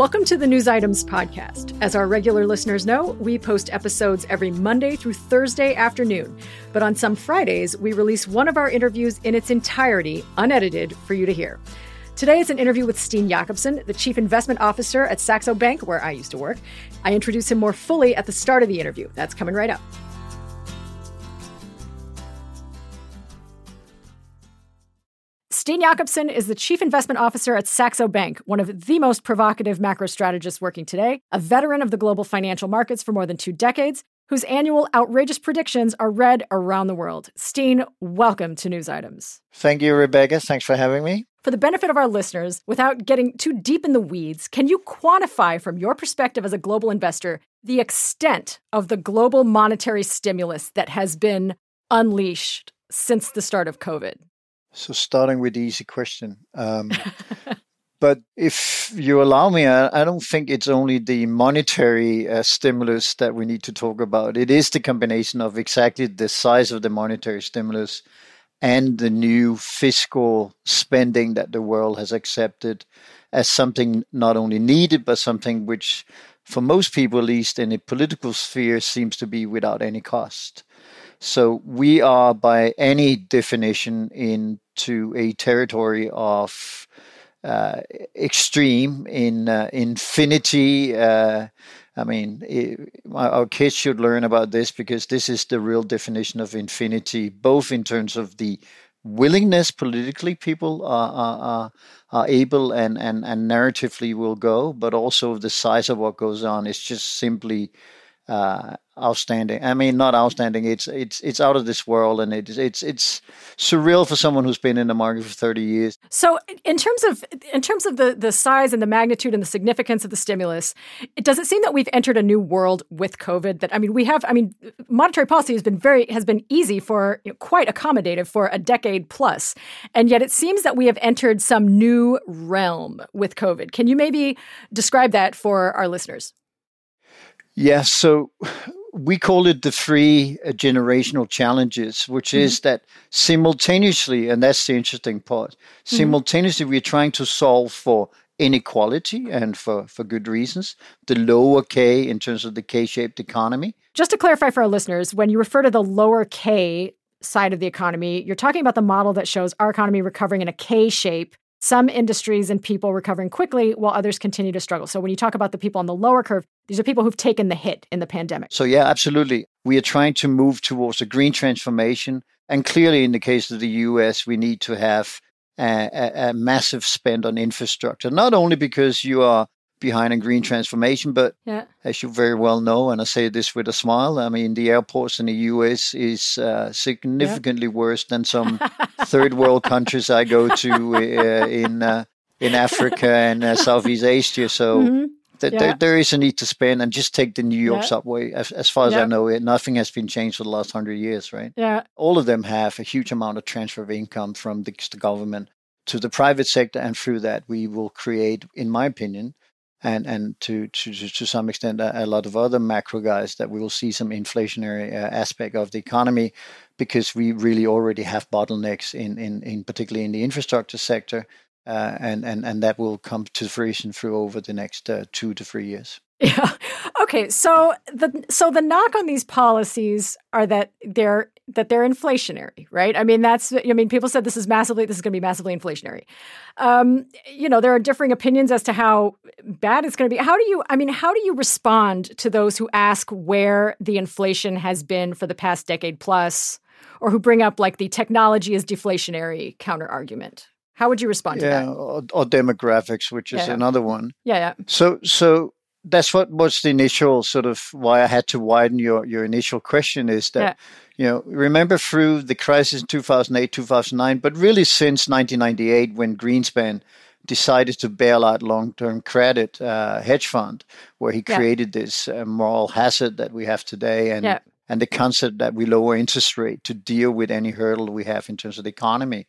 Welcome to the News Items Podcast. As our regular listeners know, we post episodes every Monday through Thursday afternoon. But on some Fridays, we release one of our interviews in its entirety, unedited, for you to hear. Today is an interview with Steen Jakobsen, the Chief Investment Officer at Saxo Bank, where I used to work. I introduce him more fully at the start of the interview. That's coming right up. Steen Jakobsen is the chief investment officer at Saxo Bank, one of the most provocative macro strategists working today, a veteran of the global financial markets for more than two decades, whose annual outrageous predictions are read around the world. Steen, welcome to News Items. Thank you, Rebecca. Thanks for having me. For the benefit of our listeners, without getting too deep in the weeds, can you quantify from your perspective as a global investor the extent of the global monetary stimulus that has been unleashed since the start of COVID? So, starting with the easy question. Um, but if you allow me, I, I, don't think it's only the monetary uh, stimulus that we need to talk about. It is the combination of exactly the size of the monetary stimulus and the new fiscal spending that the world has accepted as something not only needed, but something which, for most people, at least in a political sphere, seems to be without any cost. So we are, by any definition, into a territory of uh, extreme in uh, infinity. Uh, I mean, it, our kids should learn about this because this is the real definition of infinity, both in terms of the willingness politically people are, are, are, able and, and, and narratively will go, but also the size of what goes on is just simply uh, outstanding. I mean, not outstanding. It's it's it's out of this world, and it's it's it's surreal for someone who's been in the market for thirty years. So, in terms of in terms of the the size and the magnitude and the significance of the stimulus, it does it seem that we've entered a new world with COVID. That I mean, we have. I mean, monetary policy has been very has been easy for you know, quite accommodative for a decade plus, and yet it seems that we have entered some new realm with COVID. Can you maybe describe that for our listeners? Yeah, so we call it the three uh, generational challenges, which mm-hmm. is that simultaneously, and that's the interesting part, mm-hmm. simultaneously, we're trying to solve for inequality and for, for good reasons, the lower K in terms of the K shaped economy. Just to clarify for our listeners, when you refer to the lower K side of the economy, you're talking about the model that shows our economy recovering in a K shape some industries and people recovering quickly while others continue to struggle. So when you talk about the people on the lower curve, these are people who've taken the hit in the pandemic. So yeah, absolutely. We are trying to move towards a green transformation. And clearly in the case of the US, we need to have a, a, a massive spend on infrastructure, not only because you are behind a green transformation. But yeah. as you very well know, and I say this with a smile, I mean, the airports in the US is uh, significantly yeah. worse than some third world countries I go to uh, in uh, in Africa and uh, Southeast Asia. So. Mm-hmm. Th- yeah. there, there is a need to spend and just take the New York subway. As, as far as I know, it nothing has been changed for the last hundred years, right? Yeah. All of them have a huge amount of transfer of income from the, the government to the private sector, and through that, we will create, in my opinion, and and to to to some extent a, a, lot of other macro guys that we will see some inflationary uh, aspect of the economy because we really already have bottlenecks in in, in particularly in the infrastructure sector uh, and and and that will come to fruition through over the next uh, two to three years. Yeah. Okay. So the so the knock on these policies are that they're that they're inflationary, right? I mean, that's I mean, people said this is massively this is going to be massively inflationary. Um, you know, there are differing opinions as to how bad it's going to be. How do you? I mean, how do you respond to those who ask where the inflation has been for the past decade plus, or who bring up like the technology is deflationary counter argument? How would you respond yeah, to that? Or, or demographics, which is yeah. another one. Yeah, yeah. So, so that's what was the initial sort of why I had to widen your your initial question is that yeah. you know remember through the crisis in 2008 2009 but really since 1998 when Greenspan decided to bail out long-term credit uh, hedge fund where he created yeah. this uh, moral hazard that we have today and yeah. and the concept that we lower interest rate to deal with any hurdle we have in terms of the economy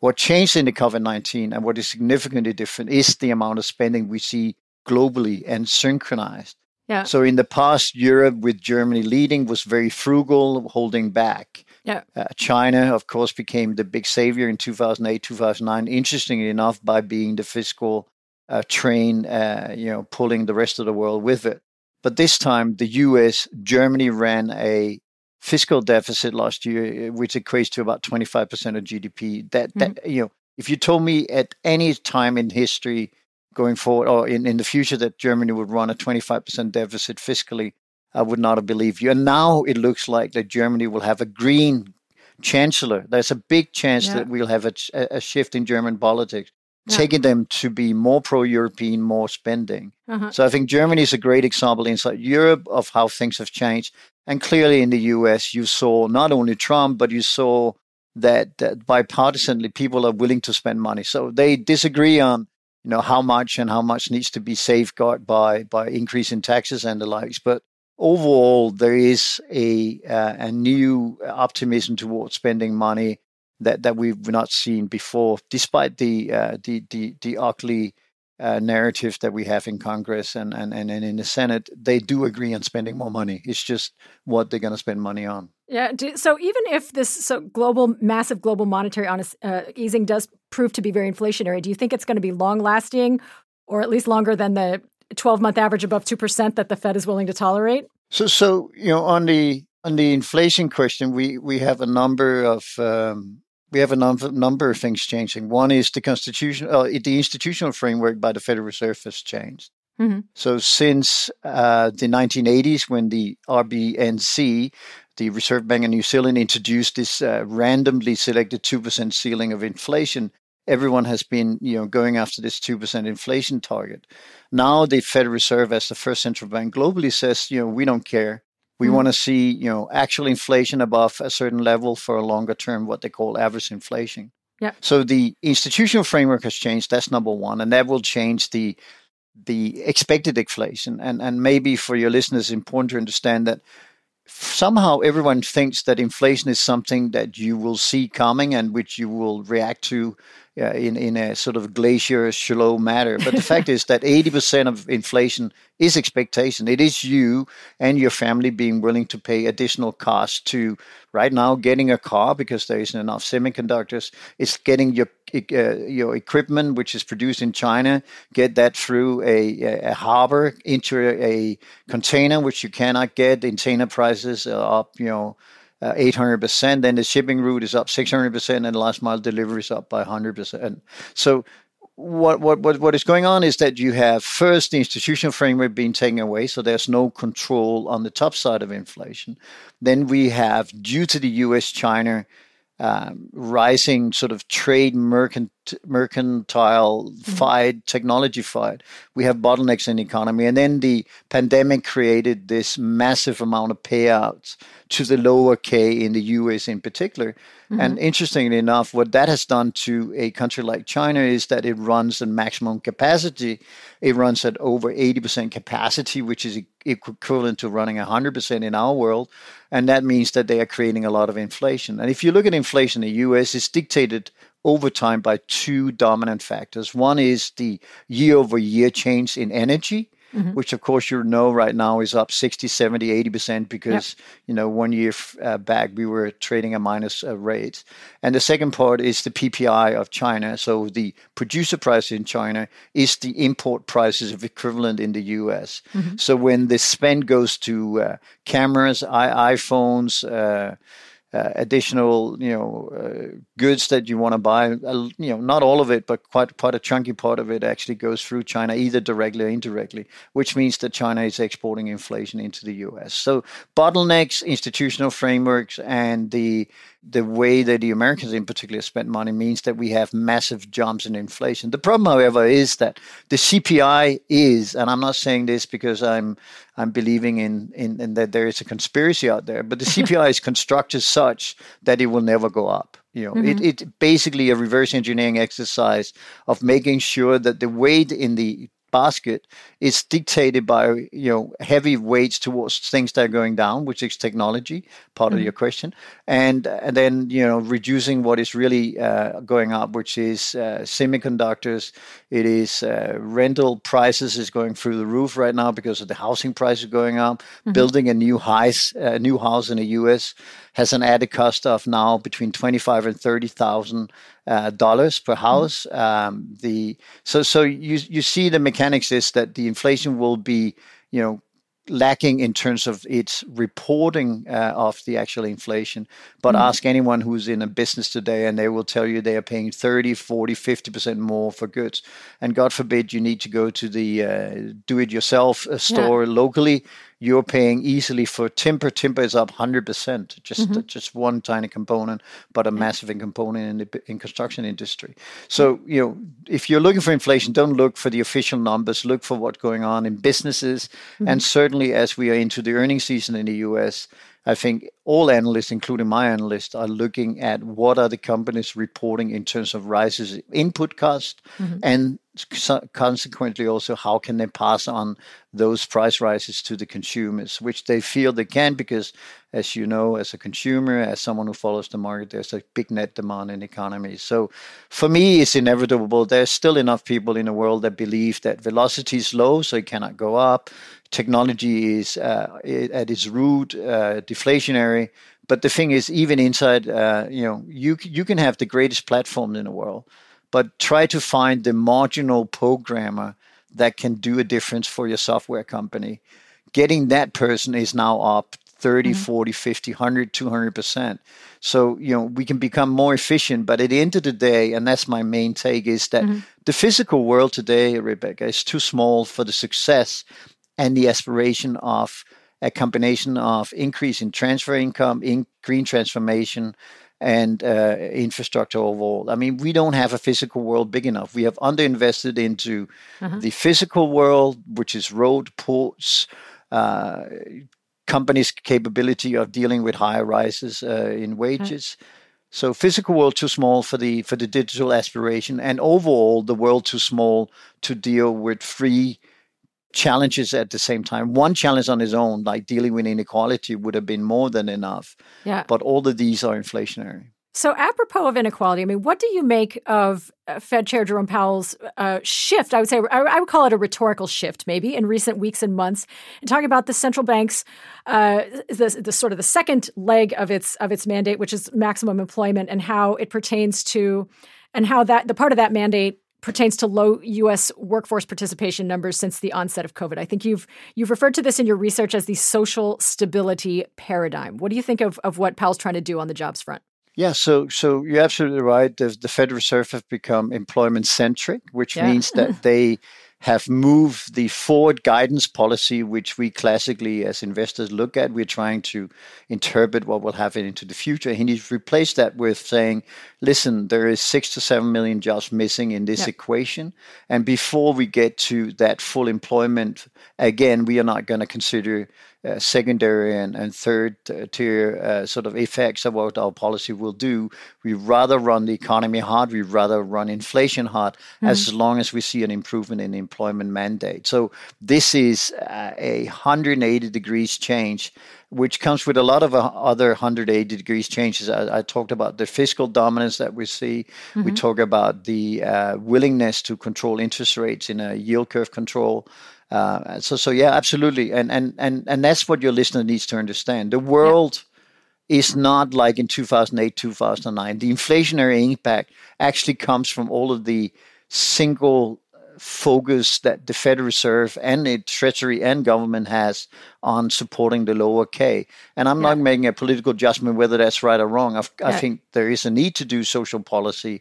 what changed in the COVID-19 and what is significantly different is the amount of spending we see globally and synchronized. Yeah. So in the past, Europe, with Germany leading, was very frugal, holding back. Yeah. Uh, China, of course, became the big savior in 2008, 2009. Interestingly enough, by being the fiscal uh, train, uh, you know, pulling the rest of the world with it. But this time, the U.S., Germany ran a fiscal deficit last year, uh, which equates to about 25% of GDP. That, mm-hmm. that you know, if you told me at any time in history going forward or in, in the future that Germany would run a 25% deficit fiscally, I would not have believed you. And now it looks like that Germany will have a green chancellor. There's a big chance yeah. that we'll have a, a shift in German politics yeah. taking them to be more pro-European, more spending. Uh-huh. So I think Germany is a great example inside Europe of how things have changed. And clearly in the US, you saw not only Trump, but you saw that, that bipartisanly people are willing to spend money. So they disagree on you know how much and how much needs to be safeguarded by by increasing taxes and the likes. But overall, there is a uh, a new optimism towards spending money that that we've not seen before, despite the uh, the, the the ugly uh, narrative that we have in Congress and, and, and, and in the Senate, they do agree on spending more money. It's just what they're going to spend money on. Yeah. Do, so even if this so global, massive global monetary honest, uh, easing does prove to be very inflationary, do you think it's going to be long lasting, or at least longer than the 12 month average above two percent that the Fed is willing to tolerate? So, so you know, on the on the inflation question, we we have a number of um, we have a number, number of things changing. One is the constitution, uh, the institutional framework by the Federal Reserve has changed. Mm-hmm. So since uh, the 1980s, when the RBNZ, the Reserve Bank of New Zealand, introduced this uh, randomly selected two percent ceiling of inflation, everyone has been, you know, going after this two percent inflation target. Now the Federal Reserve, as the first central bank globally, says, you know, we don't care. We mm want to see, you know, actual inflation above a certain level for a longer term, what they call average inflation. Yeah. So the institutional framework has changed. That's number one, and that will change the the expected inflation. And and maybe for your listeners, important to understand that somehow everyone thinks that inflation is something that you will see coming and which you will react to uh, in in a sort of glacier slow manner. But the fact is that 80% of inflation is expectation. It is you and your family being willing to pay additional costs to right now getting a car because there isn't enough semiconductors. It's getting your uh, your equipment, which is produced in China, get that through a, a harbor into a, a container, which you cannot get. Container prices are up, you know, uh, 800%. Then the shipping route is up 600%, and last mile delivery is up by 100%. So what, what, what, what is going on is that you have first the institutional framework being taken away, so there's no control on the top side of inflation. Then we have, due to the US China um, rising sort of trade mercant- mercantile mm-hmm. fight, technology fight. We have bottlenecks in the economy. And then the pandemic created this massive amount of payouts to the lower K in the US in particular. Mm-hmm. And interestingly enough, what that has done to a country like China is that it runs at maximum capacity. It runs at over 80% capacity, which is equivalent to running 100% in our world. And that means that they are creating a lot of inflation. And if you look at inflation in the US, it's dictated over time by two dominant factors. One is the year over year change in energy mm-hmm. which of course you know right now is up 60, 70, 80% because, yep. you know, one year uh, back we were trading a minus uh, rate. And the second part is the PPI of China. So the producer price in China is the import prices of equivalent in the US. Mm-hmm. So when the spend goes to uh, cameras, I- iPhones, uh, additional you know uh, goods that you want to buy uh, you know not all of it but quite quite a chunky part of it actually goes through China either directly or indirectly which means that China is exporting inflation into the US so bottlenecks institutional frameworks and the the way that the Americans in particular spent money means that we have massive jumps in inflation. The problem, however, is that the CPI is, and I'm not saying this because I'm I'm believing in, in, in that there is a conspiracy out there, but the CPI is constructed such that it will never go up. You know, mm-hmm. it, it basically a reverse engineering exercise of making sure that the weight in the basket is dictated by you know heavy weights towards things that are going down, which is technology, part mm-hmm. of your question, and and then you know reducing what is really uh, going up, which is uh, semiconductors. It is uh, rental prices is going through the roof right now because of the housing prices going up. Mm-hmm. Building a new house, a new house in the U.S has an added cost of now between twenty five and thirty thousand uh, dollars per mm-hmm. house. Mm-hmm. Um, the so so you you see the mechanics is that the inflation will be you know lacking in terms of its reporting uh, of the actual inflation. But mm. ask anyone who's in a business today, and they will tell you they are paying 30, 40, 50% more for goods. And God forbid you need to go to the uh, do it yourself uh, store yeah. locally you're paying easily for timber. Timber is up 100%, just mm-hmm. just one tiny component, but a massive component in the in construction industry. So, you know, if you're looking for inflation, don't look for the official numbers, look for what's going on in businesses. Mm-hmm. And certainly as we are into the earnings season in the US, I think all analysts, including my analysts, are looking at what are the companies reporting in terms of rises in input cost mm-hmm. and consequently also how can they pass on those price rises to the consumers which they feel they can because as you know as a consumer as someone who follows the market there's a big net demand in the economy. So for me it's inevitable. There's still enough people in the world that believe that velocity is low so it cannot go up. Technology is uh, at its root uh, deflationary. But the thing is, even inside, uh, you know, you you can have the greatest platform in the world, but try to find the marginal programmer that can do a difference for your software company. Getting that person is now up 30, mm-hmm. 40, 50, 100, 200%. So, you know, we can become more efficient. But at the end of the day, and that's my main take, is that mm-hmm. the physical world today, Rebecca, is too small for the success and the aspiration of a combination of increase in transfer income, in green transformation, and uh, infrastructure overall. I mean, we don't have a physical world big enough. We have underinvested into uh-huh. the physical world, which is road, ports, uh, companies' capability of dealing with higher rises uh, in wages. Uh-huh. So physical world too small for the for the digital aspiration, and overall the world too small to deal with free challenges at the same time. One challenge on its own, like dealing with inequality, would have been more than enough. Yeah. But all of these are inflationary. So, apropos of inequality, I mean, what do you make of uh, Fed Chair Jerome Powell's uh, shift? I would say, I would call it a rhetorical shift, maybe in recent weeks and months, and talking about the central bank's uh, the, the sort of the second leg of its of its mandate, which is maximum employment, and how it pertains to, and how that the part of that mandate pertains to low U.S. workforce participation numbers since the onset of COVID. I think you've you've referred to this in your research as the social stability paradigm. What do you think of, of what Powell's trying to do on the jobs front? Yeah, so so you're absolutely right. The, the Federal Reserve have become employment centric, which yeah. means that they have moved the forward guidance policy, which we classically as investors look at. We're trying to interpret what will happen into the future. He needs to replace that with saying, listen, there is six to seven million jobs missing in this equation. And before we get to that full employment, again, we are not going to consider uh, secondary and, and third uh, tier uh, sort of effects of what our policy will do. We rather run the economy hard. We rather run inflation hard mm-hmm. as long as we see an improvement in the employment mandate. So this is uh, a 180 degrees change which comes with a lot of uh, other 180 degrees changes. I, I, talked about the fiscal dominance that we see. Mm-hmm. We talk about the uh, willingness to control interest rates in a yield curve control. Uh, so, so yeah, absolutely, and and and and that's what your listener needs to understand. The world yeah. is not like in 2008, 2009. The inflationary impact actually comes from all of the single focus that the Federal Reserve and the Treasury and government has on supporting the lower K. And I'm yeah. not making a political judgment whether that's right or wrong. I, yeah. I think there is a need to do social policy,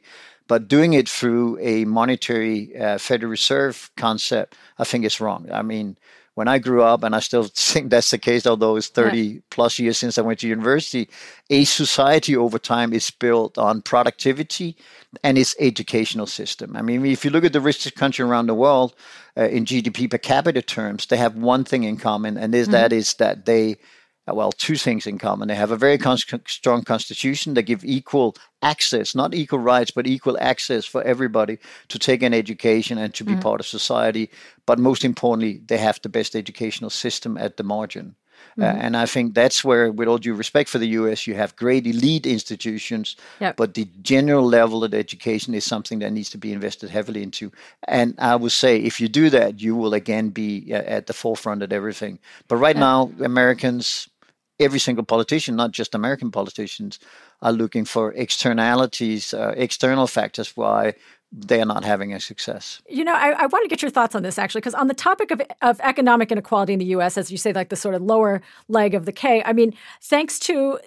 but doing it through a monetary uh, Federal Reserve concept, I think is wrong. I mean, when I grew up, and I still think that's the case, although it's 30 yeah. plus years since I went to university, a society over time is built on productivity and its educational system. I mean, if you look at the richest country around the world uh, in GDP per capita terms, they have one thing in common, and is, mm-hmm. that is that they well, two things in common. They have a very con- strong constitution They give equal access, not equal rights, but equal access for everybody to take an education and to be mm-hmm. part of society. But most importantly, they have the best educational system at the margin. Uh, mm-hmm. Uh, and I think that's where, with all due respect for the US, you have great elite institutions, yep. but the general level of education is something that needs to be invested heavily into. And I would say, if you do that, you will again be uh, at the forefront of everything. But right yep. now, Americans, every single politician, not just American politicians, are looking for externalities, uh, external factors why they are not having a success. You know, I, I want to get your thoughts on this actually, because on the topic of, of economic inequality in the U.S., as you say, like the sort of lower leg of the K, I mean, thanks to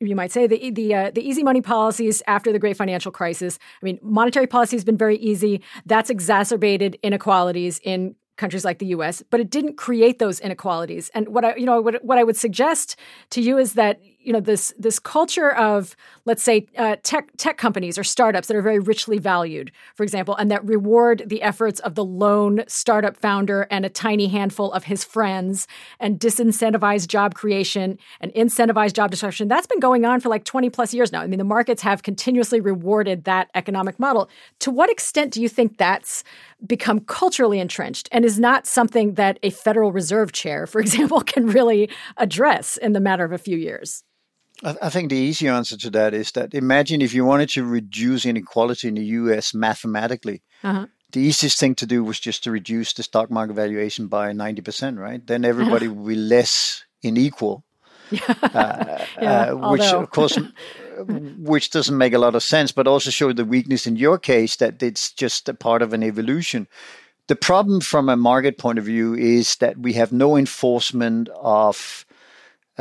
you might say the the uh, the easy money policies after the great financial crisis. I mean, monetary policy has been very easy. That's exacerbated inequalities in countries like the US, but it didn't create those inequalities. And what I, you know, what, what I would suggest to you is that you know this this culture of let's say uh, tech tech companies or startups that are very richly valued, for example, and that reward the efforts of the lone startup founder and a tiny handful of his friends, and disincentivize job creation and incentivize job destruction. That's been going on for like twenty plus years now. I mean, the markets have continuously rewarded that economic model. To what extent do you think that's become culturally entrenched and is not something that a Federal Reserve chair, for example, can really address in the matter of a few years? I think the easy answer to that is that imagine if you wanted to reduce inequality in the US mathematically, uh-huh. the easiest thing to do was just to reduce the stock market valuation by 90%, right? Then everybody would be less unequal. uh, yeah, uh, which, of course, which doesn't make a lot of sense, but also show the weakness in your case that it's just a part of an evolution. The problem from a market point of view is that we have no enforcement of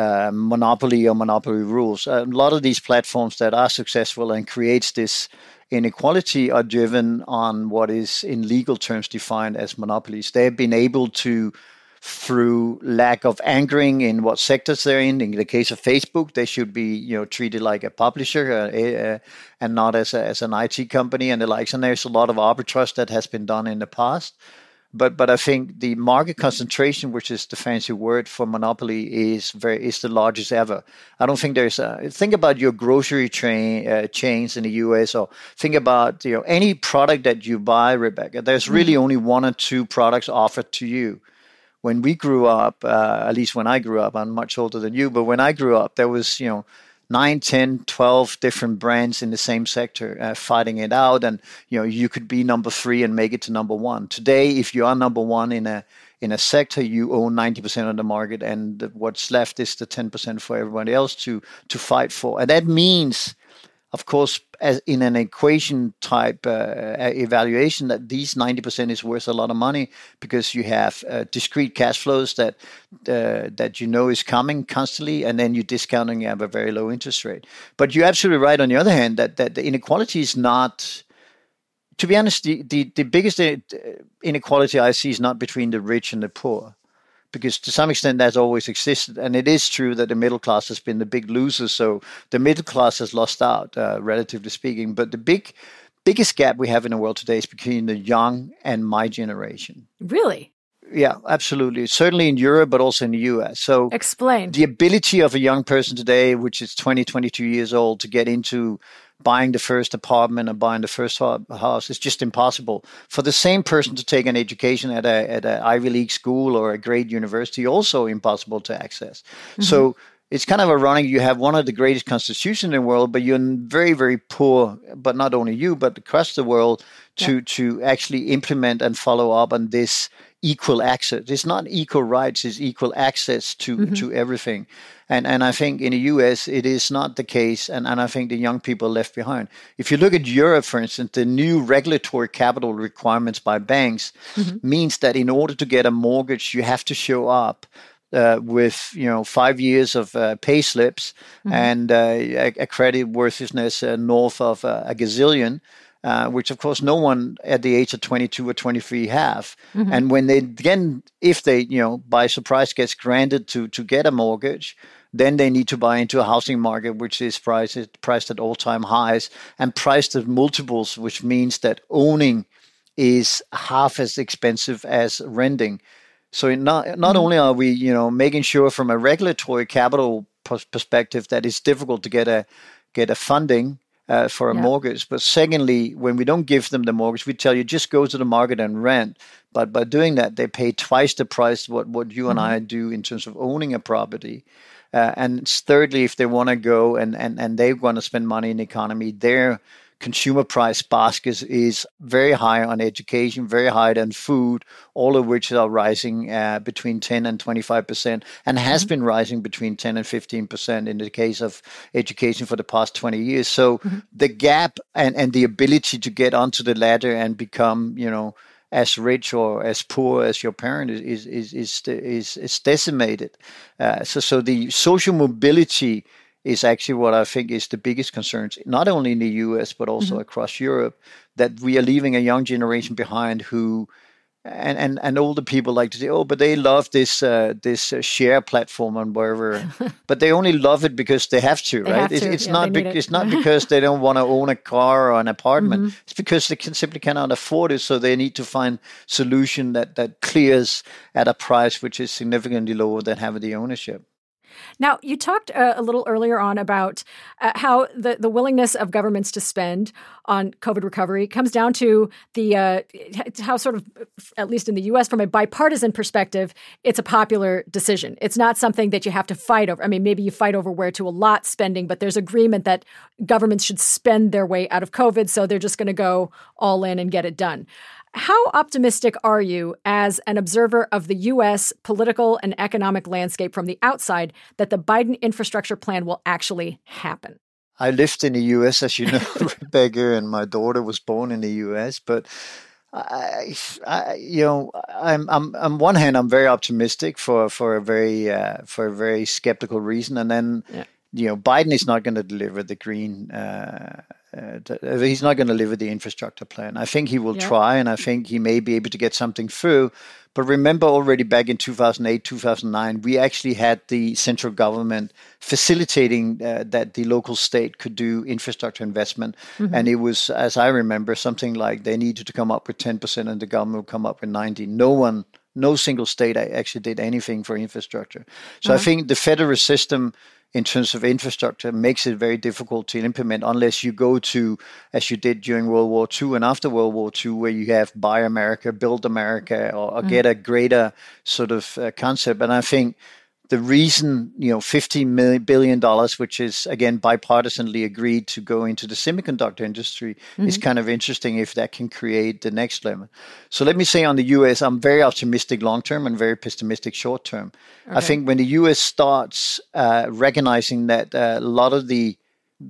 uh, monopoly or monopoly rules. A lot of these platforms that are successful and creates this inequality are driven on what is in legal terms defined as monopolies. They've been able to through lack of anchoring in what sectors they're in. In the case of Facebook, they should be you know treated like a publisher uh, uh, and not as, a, as an IT company and the likes. And there's a lot of arbitrage that has been done in the past. But but I think the market concentration, which is the fancy word for monopoly, is very is the largest ever. I don't think there's a think about your grocery chain uh, chains in the U.S. or think about you know any product that you buy, Rebecca. There's mm-hmm. really only one or two products offered to you. When we grew up, uh, at least when I grew up, I'm much older than you, but when I grew up, there was you know 9 10 12 different brands in the same sector uh, fighting it out. And you know you could be number 3 and make it to number 1 today if you are number 1 in a in a sector you own 90% of the market. And what's left is the 10% for everybody else to to fight for. And that means of course, as in an equation type uh, evaluation, that these 90% is worth a lot of money because you have uh, discrete cash flows that uh, that you know is coming constantly, and then you're discounting, you have a very low interest rate. But you're absolutely right. On the other hand, that that the inequality is not. To be honest, the, the, the biggest uh, inequality I see is not between the rich and the poor because to some extent that's always existed. And it is true that the middle class has been the big loser. So the middle class has lost out, uh, relatively speaking. But the big, biggest gap we have in the world today is between the young and my generation. Really? Yeah, absolutely. Certainly in Europe, but also in the US. So explain the ability of a young person today, which is 20, 22 years old, to get into buying the first apartment or buying the first house is just impossible. For the same person to take an education at a at an Ivy League school or a great university, also impossible to access. Mm-hmm. So it's kind of ironic. You have one of the greatest constitutions in the world, but you're very, very poor. But not only you, but across the world to yeah. to actually implement and follow up on this equal access. It's not equal rights; it's equal access to mm-hmm. to everything. And and I think in the US it is not the case, and, and I think the young people are left behind. If you look at Europe, for instance, the new regulatory capital requirements by banks mm-hmm. means that in order to get a mortgage, you have to show up uh, with you know five years of uh, pay slips mm-hmm. and uh, a, a, credit worthiness uh, north of uh, a gazillion. Uh, which of course no one at the age of 22 or 23 have mm-hmm. and when they again if they you know by surprise gets granted to to get a mortgage then they need to buy into a housing market which is priced priced at all time highs and priced at multiples, which means that owning is half as expensive as renting. So not not mm-hmm. only are we you know making sure from a regulatory capital perspective that it's difficult to get a get a funding uh, for a yeah. mortgage. But secondly, when we don't give them the mortgage, we tell you just go to the market and rent. But by doing that, they pay twice the price what what you mm-hmm. and I do in terms of owning a property. Uh, and thirdly, if they want to go and, and, and they want to spend money in the economy, their consumer price basket is very high on education, very high on food, all of which are rising uh, between 10 and 25%, and has mm-hmm. been rising between 10 and 15% in the case of education for the past 20 years. So mm-hmm. the gap and, and the ability to get onto the ladder and become, you know, as rich or as poor as your parent is is is is, is decimated. Uh, so so the social mobility is actually what I think is the biggest concerns, not only in the US, but also mm-hmm. across Europe, that we are leaving a young generation behind who, and, and, and older people like to say, oh, but they love this uh, this uh, share platform and wherever, but they only love it because they have to, they right? Have to. It's, yeah, not be- it. it's not because they don't want to own a car or an apartment. Mm-hmm. It's because they can simply cannot afford it, so they need to find solution that that clears at a price which is significantly lower than having the ownership. Now, you talked uh, a little earlier on about uh, how the, the willingness of governments to spend on COVID recovery comes down to the uh, how sort of, at least in the U.S., from a bipartisan perspective, it's a popular decision. It's not something that you have to fight over. I mean, maybe you fight over where to allot spending, but there's agreement that governments should spend their way out of COVID, so they're just going to go all in and get it done. How optimistic are you as an observer of the U.S. political and economic landscape from the outside that the Biden infrastructure plan will actually happen? I lived in the U.S., as you know, Rebecca, and my daughter was born in the U.S. But I, I, you know, I'm, I'm, on one hand, I'm very optimistic for for a very uh, for a very skeptical reason, and then. Yeah you know, Biden is not going to deliver the green. Uh, uh, he's not going to live with the infrastructure plan. I think he will yeah. try, and I think he may be able to get something through. But remember, already back in 2008, 2009, we actually had the central government facilitating uh, that the local state could do infrastructure investment. Mm-hmm. And it was, as I remember, something like they needed to come up with 10% and the government would come up with 90. No one, no single state actually did anything for infrastructure. So uh-huh. I think the federal system in terms of infrastructure makes it very difficult to implement unless you go to, as you did during World War II and after World War II, where you have Buy America, Build America, or, or mm. get a greater sort of uh, concept. And I think the reason, you know, $15 billion, which is again bipartisanly agreed to go into the semiconductor industry, mm-hmm. is kind of interesting if that can create the next level. So let me say on the US, I'm very optimistic long term and very pessimistic short term. Okay. I think when the US starts uh, recognizing that uh, a lot of the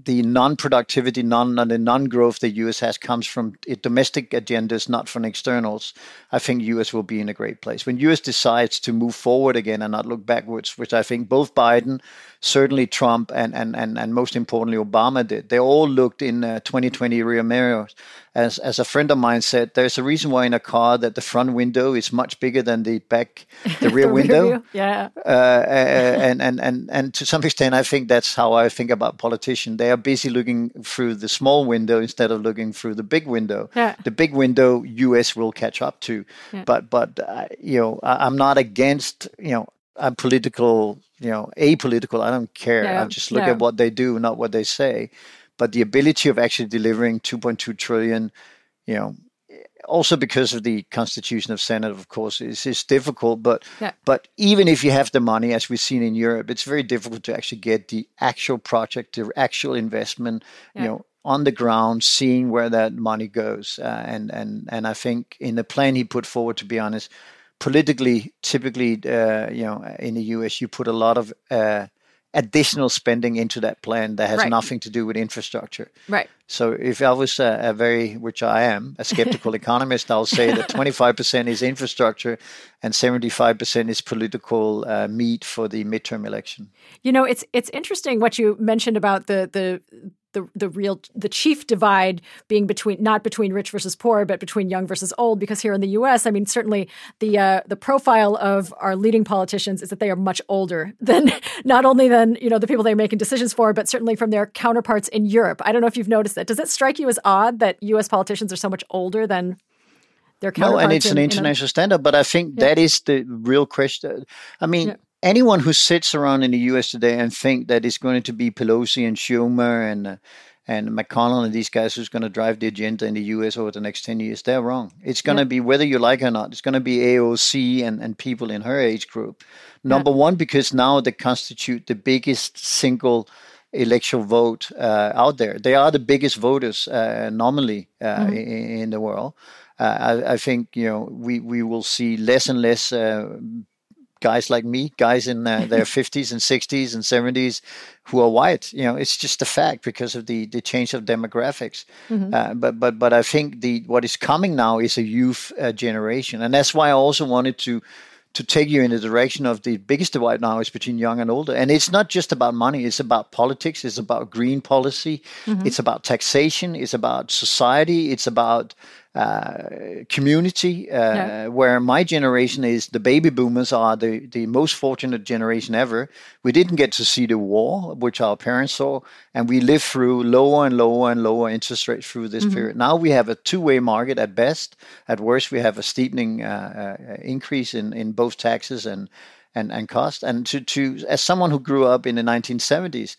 the non-productivity, non the non-growth the U.S. has comes from domestic agendas, not from externals. I think U.S. will be in a great place when U.S. decides to move forward again and not look backwards, which I think both Biden certainly Trump and, and, and, and most importantly Obama did. They all looked in uh, 2020 rear mirrors. As, as a friend of mine said, there's a reason why in a car that the front window is much bigger than the back, the rear the window. Rear yeah. Uh, and, and, and, and to some extent, I think that's how I think about politicians. They are busy looking through the small window instead of looking through the big window. Yeah. The big window, U.S. will catch up to. Yeah. But, but uh, you know, I, I'm not against, you know, a political you know, apolitical. I don't care. No, I just look no. at what they do, not what they say. But the ability of actually delivering 2.2 trillion, you know, also because of the constitution of Senate, of course, is is difficult. But yeah. but even if you have the money, as we've seen in Europe, it's very difficult to actually get the actual project, the actual investment, yeah. you know, on the ground, seeing where that money goes. Uh, and and and I think in the plan he put forward, to be honest politically, typically, uh, you know, in the US, you put a lot of uh, additional spending into that plan that has right. nothing to do with infrastructure. Right. So if I was a, a very, which I am, a skeptical economist, I'll say that 25% is infrastructure and 75% is political uh, meat for the midterm election. You know, it's it's interesting what you mentioned about the the the the real the chief divide being between not between rich versus poor, but between young versus old. Because here in the U.S., I mean, certainly the uh, the profile of our leading politicians is that they are much older than not only than you know the people they're making decisions for, but certainly from their counterparts in Europe. I don't know if you've noticed that. Does it strike you as odd that U.S. politicians are so much older than their counterparts? No, and it's in, an international standard, but I think yeah. that is the real question. I mean. Yeah anyone who sits around in the U.S. today and think that it's going to be Pelosi and Schumer and uh, and McConnell and these guys who's going to drive the agenda in the U.S. over the next ten years, they're wrong. It's going to be whether you like it or not. It's going to be AOC and and people in her age group. Number one, because now they constitute the biggest single electoral vote uh, out there. They are the biggest voters uh, nominally uh, mm-hmm. in, in, the world. Uh, I, I, think you know we, we will see less and less uh, guys like me, guys in uh, their 50s and 60s and 70s who are white. You know, it's just a fact because of the, the change of demographics. Mm-hmm. Uh, but but but I think the what is coming now is a youth uh, generation, and that's why I also wanted to to take you in the direction of the biggest divide now is between young and older. And it's not just about money, it's about politics, it's about green policy, mm-hmm. it's about taxation, it's about society, it's about uh, community uh, where my generation is the baby boomers are the, the most fortunate generation ever. We didn't get to see the war, which our parents saw, and we lived through lower and lower and lower interest rates through this mm-hmm. period. Now we have a two way market at best. At worst, we have a steepening uh, uh, increase in, in both taxes and and, and cost. And to, to as someone who grew up in the 1970s,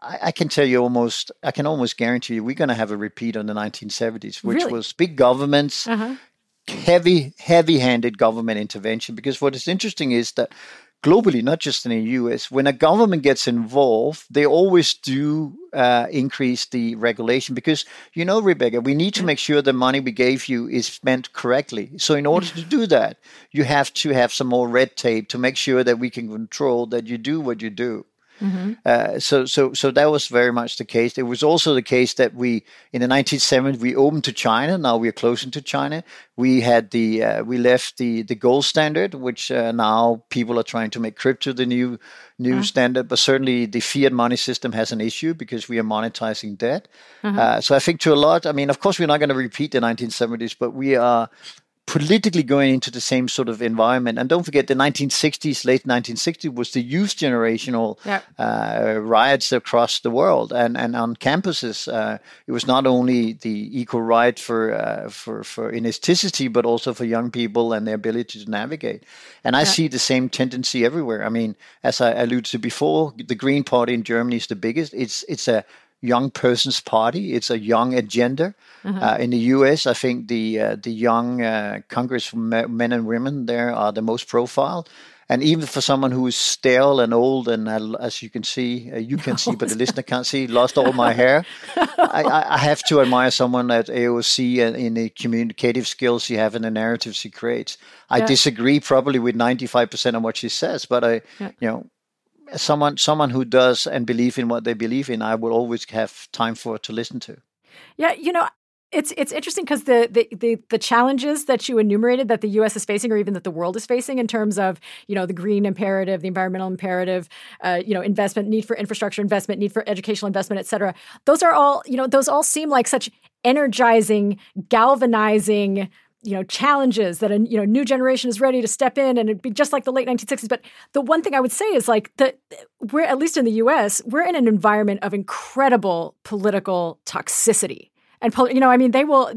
I, I, can tell you almost, I can almost guarantee you, we're going to have a repeat on the 1970s, which really? was big governments, uh-huh. heavy, heavy-handed government intervention. Because what is interesting is that globally, not just in the US, when a government gets involved, they always do uh, increase the regulation because, you know, Rebecca, we need to make sure the money we gave you is spent correctly. So, in order to do that, you have to have some more red tape to make sure that we can control that you do what you do. Mm-hmm. Uh, so, so, so that was very much the case. It was also the case that we, in the 1970s, we opened to China. Now we are closing to China. We had the, uh, we left the the gold standard, which uh, now people are trying to make crypto the new new uh-huh. standard. But certainly the fiat money system has an issue because we are monetizing debt. Uh-huh. so I think to a lot, I mean, of course, we're not going to repeat the 1970s, but we are politically going into the same sort of environment. And don't forget, the 1960s, late 1960s, was the youth generational yep. uh, riots across the world and, and on campuses. Uh, it was not only the equal right for, uh, for, for inelasticity, but also for young people and their ability to navigate. And I see the same tendency everywhere. I mean, as I alluded to before, the Green Party in Germany is the biggest. It's, it's a young person's party. It's a young agenda. Mm-hmm. Uh, in the U.S., I think the uh, the young uh, Congress men and women there are the most profile. And even for someone who is stale and old, and as you can see, uh, you can see, but the listener can't see, lost all my hair. I, I, have to admire someone at AOC and in the communicative skills she have and the narratives she creates. I yeah. disagree probably with ninety five percent of what she says, but I, yeah. you know, someone someone who does and believe in what they believe in, I will always have time for to listen to. Yeah, you know, it's it's interesting because the, the, the the challenges that you enumerated that the U.S. is facing, or even that the world is facing, in terms of you know the green imperative, the environmental imperative, uh, you know investment, need for infrastructure investment, need for educational investment, et cetera. Those are all you know those all seem like such energizing, galvanizing you know challenges that a you know new generation is ready to step in and it'd be just like the late 1960s but the one thing i would say is like that we're at least in the us we're in an environment of incredible political toxicity. And you know i mean they will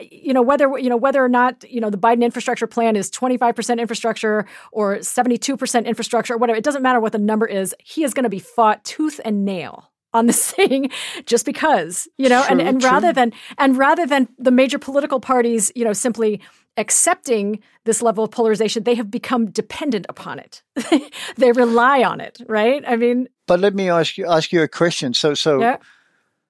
you know whether you know whether or not you know the biden infrastructure plan is 25% infrastructure or 72% infrastructure or whatever it doesn't matter what the number is he is going to be fought tooth and nail on this thing just because you know true, and, and rather than and rather than the major political parties you know simply accepting this level of polarization they have become dependent upon it. They rely on it right? I mean but let me ask you ask you a question. So so yeah.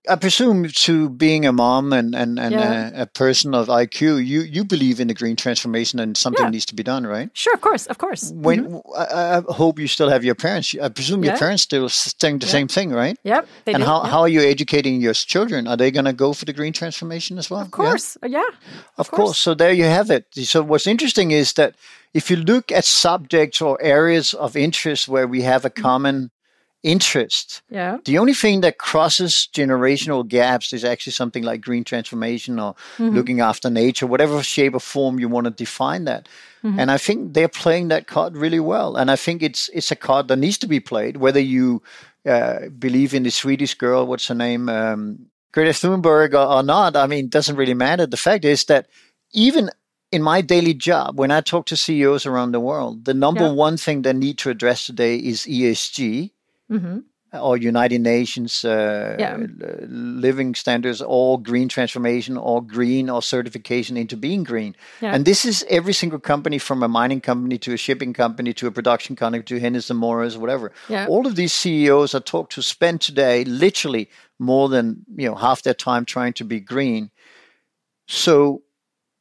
I presume to being a mom and, and, and yeah. a, a, person of IQ, you, you believe in the green transformation and something yeah. needs to be done, right? Sure, of course, of course. When mm-hmm. I, I, hope you still have your parents. I presume yeah. your parents still saying the same thing, right? Yep. and do. how, how are you educating your children? Are they going to go for the green transformation as well? Of course, yeah. Of, of course. course. So there you have it. So what's interesting is that if you look at subjects or areas of interest where we have a mm-hmm. common interest. Yeah. The only thing that crosses generational gaps is actually something like green transformation or mm-hmm. looking after nature, whatever shape or form you want to define that. Mm-hmm. And I think they're playing that card really well. And I think it's it's a card that needs to be played, whether you uh, believe in the Swedish girl, what's her name, um, Greta Thunberg, or, or not. I mean, it doesn't really matter. The fact is that even in my daily job, when I talk to CEOs around the world, the number yeah. one thing they need to address today is ESG Mm-hmm. or United Nations uh, yeah. living standards or green transformation or green or certification into being green. Yeah. And this is every single company from a mining company to a shipping company to a production company to Hennes & Mauritz, whatever. Yeah. All of these CEOs are talked to spend today literally more than you know half their time trying to be green. So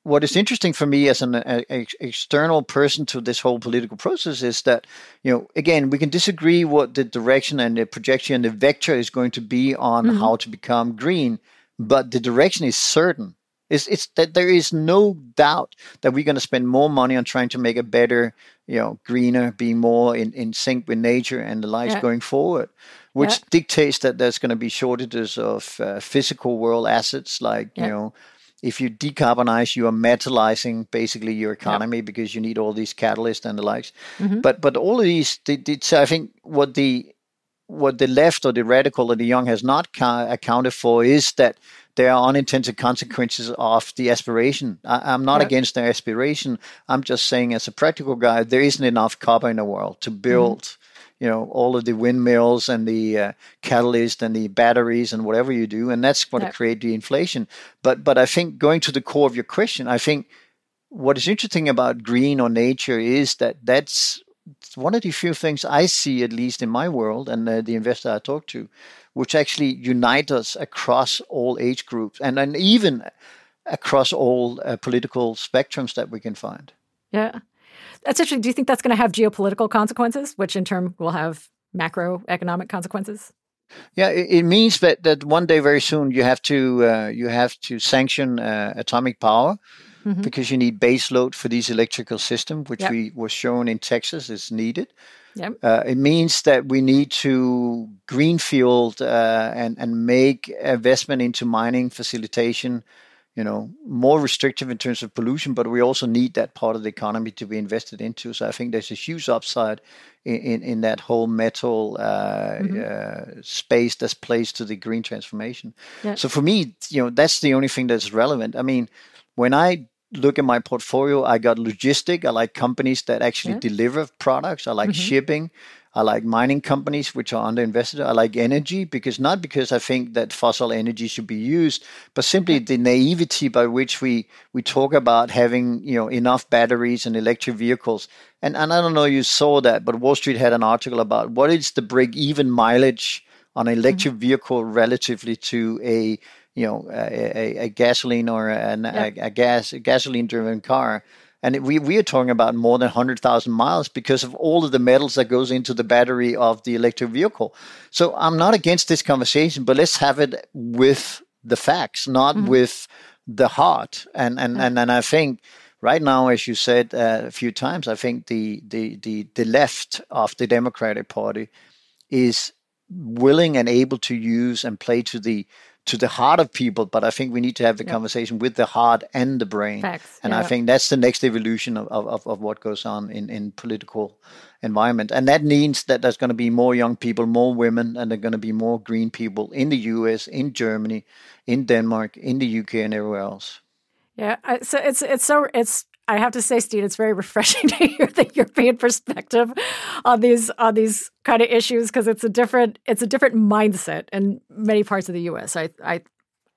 what is interesting for me as an a, a external person to this whole political process is that you know again we can disagree what the direction and the projection and the vector is going to be on mm-hmm. how to become green but the direction is certain it's, it's that there is no doubt that we're going to spend more money on trying to make a better you know greener be more in, in sync with nature and the likes yeah. going forward which yeah. dictates that there's going to be shortages of uh, physical world assets like yeah. you know if you decarbonize, you are metallizing basically your economy yep. because you need all these catalysts and the likes. Mm-hmm. But but all of these, so I think what the what the left or the radical or the young has not ca- accounted for is that there are unintended consequences of the aspiration. I, am not yep. against their aspiration. I'm just saying, as a practical guy, there isn't enough copper in the world to build. Mm-hmm you know all of the windmills and the uh, catalyst and the batteries and whatever you do and that's going to create the inflation. But but i think going to the core of your question i think what is interesting about green or nature is that that's one of the few things i see at least in my world and uh, the investor i talk to which actually unite us across all age groups and, and even across all uh, political spectrums that we can find. Yeah that's interesting. Do you think that's going to have geopolitical consequences, which in turn will have macroeconomic consequences? Yeah, it, means that, that one day very soon you have to uh, you have to sanction uh, atomic power mm-hmm. because you need base load for these electrical system, which yep. we was shown in Texas is needed. Yep. Uh, it means that we need to greenfield uh, and and make investment into mining facilitation you know more restrictive in terms of pollution but we also need that part of the economy to be invested into so i think there's a huge upside in in, in that whole metal uh, mm-hmm. uh, space that's placed to the green transformation yeah. so for me you know that's the only thing that's relevant i mean when i look at my portfolio i got logistic i like companies that actually yeah. deliver products i like mm-hmm. shipping I like mining companies which are underinvested. I like energy because not because I think that fossil energy should be used, but simply the naivety by which we we talk about having you know enough batteries and electric vehicles. And and I don't know you saw that, but Wall Street had an article about what is the break even mileage on an electric mm-hmm. vehicle relatively to a you know a, a, a gasoline or an, yeah. a, a gas gasoline driven car and we, we are talking about more than 100,000 miles because of all of the metals that goes into the battery of the electric vehicle. So I'm not against this conversation, but let's have it with the facts, not mm-hmm. with the heart. And, and, mm-hmm. and, and I think right now, as you said uh, a few times, I think the, the, the, the left of the Democratic Party is willing and able to use and play to the to the heart of people, but I think we need to have the conversation with the heart and the brain. Facts. And yeah. I think that's the next evolution of, of, of what goes on in, in political environment. And that means that there's going to be more young people, more women, and there are going to be more green people in the US, in Germany, in Denmark, in the UK, and everywhere else. Yeah, so it's it's so it's I have to say, Steen, it's very refreshing to hear the European perspective on these on these kind of issues because it's a different it's a different mindset in many parts of the U.S. I I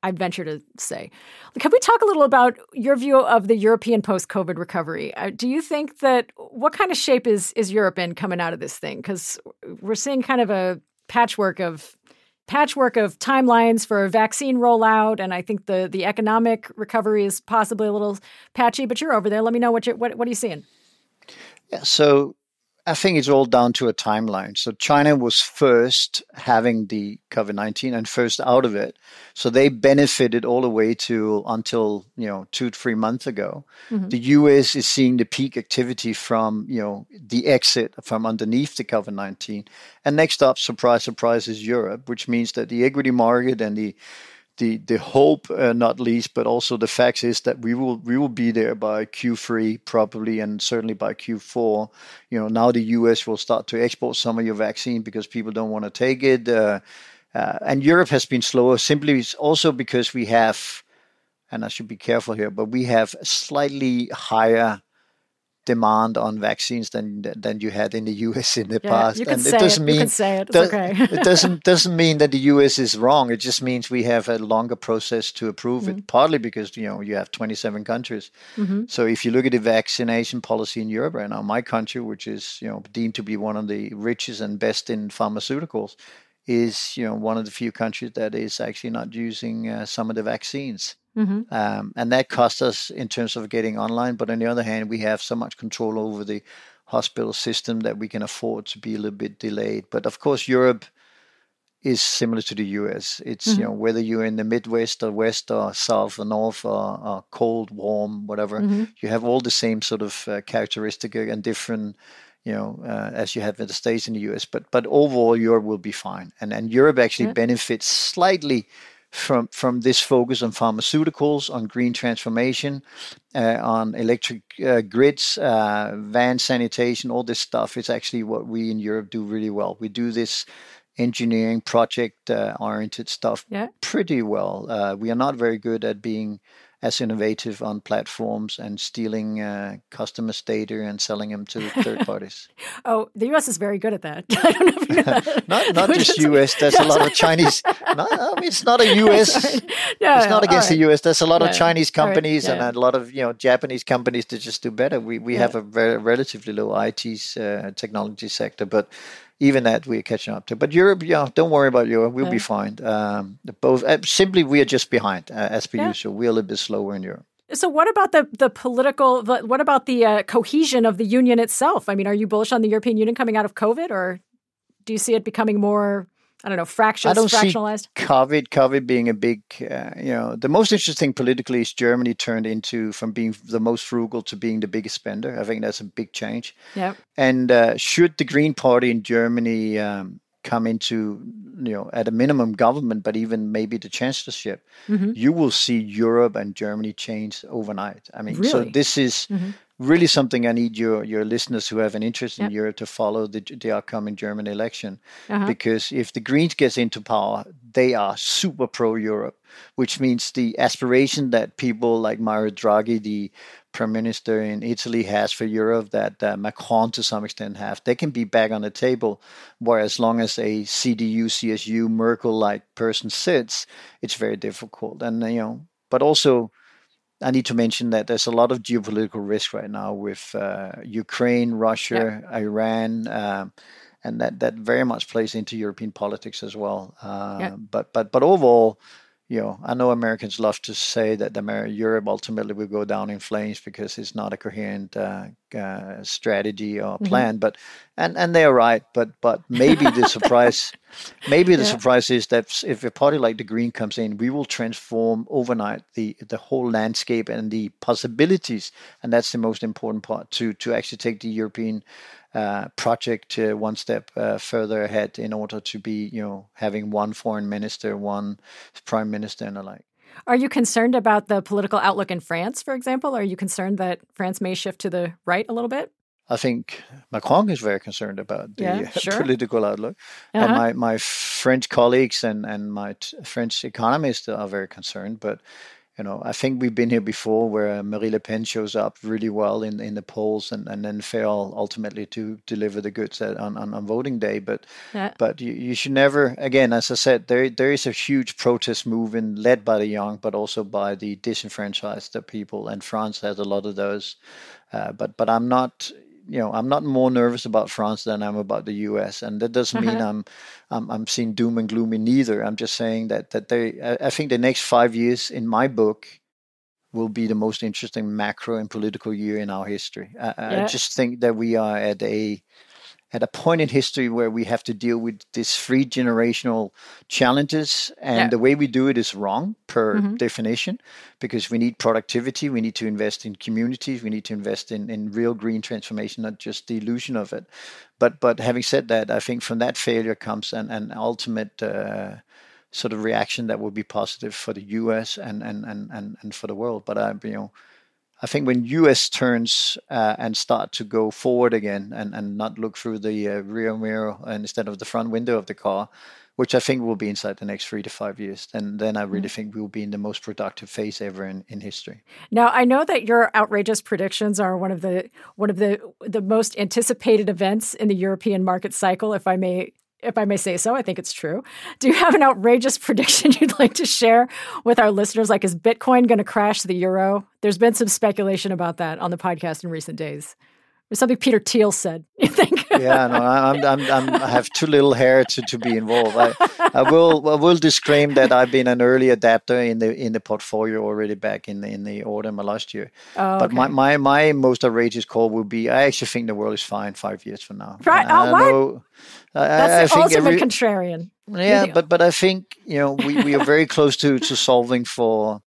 I venture to say. Can we talk a little about your view of the European post-COVID recovery? Uh, do you think that what kind of shape is is Europe in coming out of this thing? Because we're seeing kind of a patchwork of patchwork of timelines for a vaccine rollout, and I think the the economic recovery is possibly a little patchy. But you're over there. Let me know what you what what are you seeing? Yeah, so I think it's all down to a timeline. So China was first having the COVID nineteen and first out of it, so they benefited all the way to until you know two three months ago. Mm-hmm. The U.S. is seeing the peak activity from you know the exit from underneath the COVID nineteen, and next up, surprise surprise, is Europe, which means that the equity market and the the the hope, uh, not least, but also the fact is that we will we will be there by Q3 probably, and certainly by Q4. You know, now the U.S. will start to export some of your vaccine because people don't want to take it, uh, uh, and Europe has been slower simply also because we have, and I should be careful here, but we have slightly higher demand on vaccines than than you had in the US in the Yeah, past. you can and say it doesn't it. You mean can say it. Does- okay. it doesn't doesn't mean that the US is wrong. It just means we have a longer process to approve Mm-hmm. it. Partly because you know you have 27 countries. Mm-hmm. So if you look at the vaccination policy in Europe right now, my country, which is you know deemed to be one of the richest and best in pharmaceuticals, is you know one of the few countries that is actually not using uh, some of the vaccines. Hmm Um, and that costs us in terms of getting online. But on the other hand, we have so much control over the hospital system that we can afford to be a little bit delayed. But of course, Europe is similar to the US. It's you know whether you're in the Midwest or West or South or North or, or cold, warm, whatever, you have all the same sort of uh, characteristic and different. You know, uh, as you have in the states and the US, but but overall Europe will be fine, and and Europe actually Yeah. benefits slightly from from this focus on pharmaceuticals, on green transformation, uh, on electric uh, grids, uh, van sanitation, all this stuff is actually what we in Europe do really well. We do this engineering project uh, oriented stuff Yeah. pretty well. Uh, we are not very good at being as innovative on platforms and stealing uh, customers' data and selling them to third parties. Oh, the U.S. is very good at that. I don't know if you know that. not not just U.S. There's a lot of Chinese. No, I mean, it's not a U.S. Yeah, It's not against the U.S. There's a lot of. Chinese All right, companies yeah, and a lot of you know Japanese companies that just do better. We we Yeah. have a very relatively low IT uh, technology sector, but even that we're catching up to. But Europe, yeah, don't worry about Europe. We'll be fine. Um, both uh, simply we are just behind uh, as per Yeah. usual. We're a little bit slower in Europe. So, what about the the political? the- What about the uh, cohesion of the union itself? I mean, are you bullish on the European Union coming out of COVID, or do you see it becoming more? I don't know, fractious, I don't see fractionalized. COVID, COVID being a big, uh, you know, the most interesting politically is Germany turned into from being the most frugal to being the biggest spender. I think that's a big change. Yeah, And uh, should the Green Party in Germany um, come into, you know, at a minimum government, but even maybe the chancellorship, Mhm. you will see Europe and Germany change overnight. I mean, so this is Mhm. really something I need your your listeners who have an interest in Yep. Europe to follow the the upcoming German election Uh-huh. because if the Greens gets into power, they are super pro Europe, which means the aspiration that people like Mario Draghi, the prime minister in Italy, has for Europe, that uh, Macron to some extent have, they can be back on the table. Where as long as a CDU, CSU, Merkel-like person sits, it's very difficult. And uh, you know, but also. I need to mention that there's a lot of geopolitical risk right now with uh, Ukraine, Russia, Iran, um, and that that very much plays into European politics as well. Uh, Yeah. But but but overall, you know, I know Americans love to say that Amer- Europe ultimately will go down in flames because it's not a coherent uh, uh, strategy or plan. But and and they're right. But but maybe the surprise, maybe the Yeah. surprise is that if a party like the Green comes in, we will transform overnight the the whole landscape and the possibilities, and that's the most important part to to actually take the European uh, project uh, one step uh, further ahead in order to be, you know, having one foreign minister, one prime minister, and the like. Are you concerned about the political outlook in France, for example? Are you concerned that France may shift to the right a little bit? I think Macron is very concerned about the Yeah, uh, sure. political outlook. And Uh-huh. my, my French colleagues and, and my t- French economists are very concerned. But, you know, I think we've been here before where Marie Le Pen shows up really well in, in the polls and, and then fail ultimately to deliver the goods at, on, on, on voting day. But Yeah. but you, you should never again as i said there there is a huge protest movement led by the young but also by the disenfranchised people and france has a lot of those uh, but but i'm not you know i'm not more nervous about france than i'm about the us and that doesn't mean Uh-huh. i'm i'm i'm seeing doom and gloomy neither i'm just saying that that they I, I think the next five years in my book will be the most interesting macro and political year in our history i, Yeah. I just think that we are at a at a point in history where we have to deal with these three generational challenges and Yeah. the way we do it is wrong per Mhm. definition because we need productivity we need to invest in communities we need to invest in, in real green transformation not just the illusion of it but but having said that i think from that failure comes an, an ultimate uh, sort of reaction that will be positive for the us and and and and, and for the world but i you know I think when US turns uh, and start to go forward again and, and not look through the uh, rear mirror and instead of the front window of the car, which I think will be inside the next three to five years, then then I really mm. think we will be in the most productive phase ever in, in history. Now I know that your outrageous predictions are one of the one of the the most anticipated events in the European market cycle, if I may if I may say so. I think it's true. Do you have an outrageous prediction you'd like to share with our listeners? Like, is Bitcoin going to crash the euro? There's been some speculation about that on the podcast in recent days. There's something Peter Thiel said. You think? yeah, no, I'm, I'm, I'm, i have too little hair to, to be involved. I, I will, I will disclaim that I've been an early adapter in the in the portfolio already back in the in the autumn of last year. Oh, but my, my my most outrageous call will be: I actually think the world is fine five years from now. Right? Oh, what? Know, That's I, the I ultimate every, contrarian. Yeah, but but I think you know we, we are very close to to solving for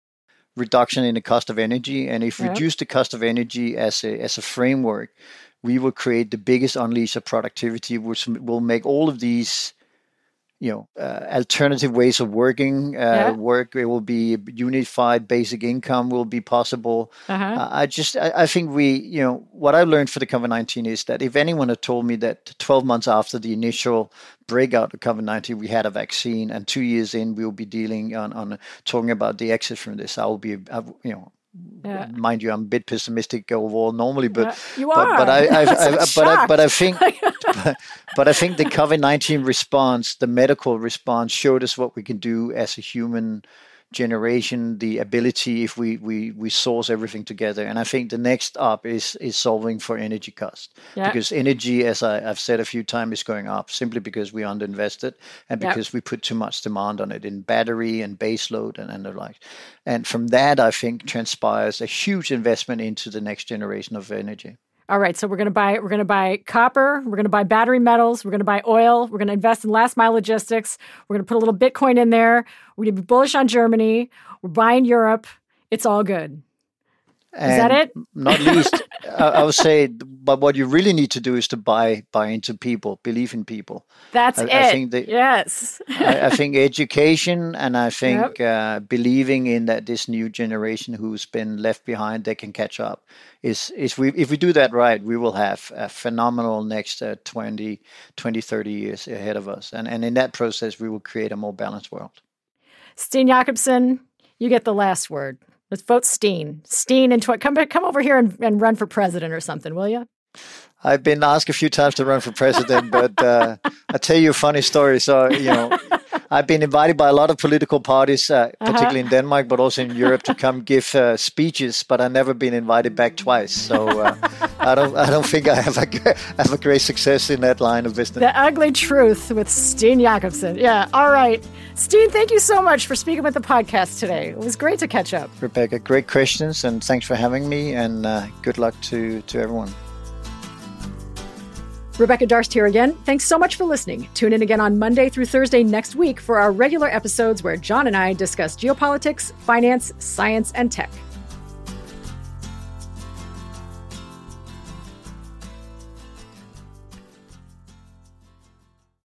reduction in the cost of energy. And if we reduce the cost of energy as a as a framework, we will create the biggest unleash of productivity, which will make all of these you know uh, alternative ways of working uh, yeah. work it will be unified basic income will be possible uh-huh. uh, i just I, I, think we you know what i learned for the covid-19 is that if anyone had told me that 12 months after the initial breakout of covid-19 we had a vaccine and two years in we will be dealing on, on talking about the exit from this i will be I, you know yeah. Mind you, I'm a bit pessimistic overall normally, but yeah, you are. But, but I, I, I but I, but I think, but, but I think the COVID nineteen response, the medical response, showed us what we can do as a human generation, the ability if we, we, we source everything together. And I think the next up is is solving for energy cost. Yeah. Because energy, as I, have said a few times, is going up simply because we underinvested and because we put too much demand on it in battery and base load and, and the like. And from that, I think transpires a huge investment into the next generation of energy. All right, so we're going to buy we're going to buy copper, we're going to buy battery metals, we're going to buy oil, we're going to invest in last mile logistics, we're going to put a little Bitcoin in there. We're going to be bullish on Germany. We're buying Europe. It's all good. And Is that it? Not least, I, would say, but what you really need to do is to buy buy into people, believe in people. That's I, it. I think that, yes. I, I, think education, and I think yep. uh, believing in that this new generation who's been left behind, they can catch up. Is is we if we do that right, we will have a phenomenal next uh, 20, 20, 30 years ahead of us, and and in that process, we will create a more balanced world. Steen Jakobsen, you get the last word. Let's vote Steen. Steen and tw- come come over here and, and run for president or something, will you? I've been asked a few times to run for president, but uh, I'll tell you a funny story. So, you know, I've been invited by a lot of political parties, uh, uh-huh. particularly in Denmark, but also in Europe, to come give uh, speeches. But I've never been invited back twice, so uh, I don't. I don't think I have a have a great success in that line of business. The ugly truth with Steen Jakobsen. Yeah. All right, Steen. Thank you so much for speaking with the podcast today. It was great to catch up. Rebecca, great questions, and thanks for having me. And uh, good luck to to everyone. Rebecca Darst here again. Thanks so much for listening. Tune in again on Monday through Thursday next week for our regular episodes where John and I discuss geopolitics, finance, science, and tech.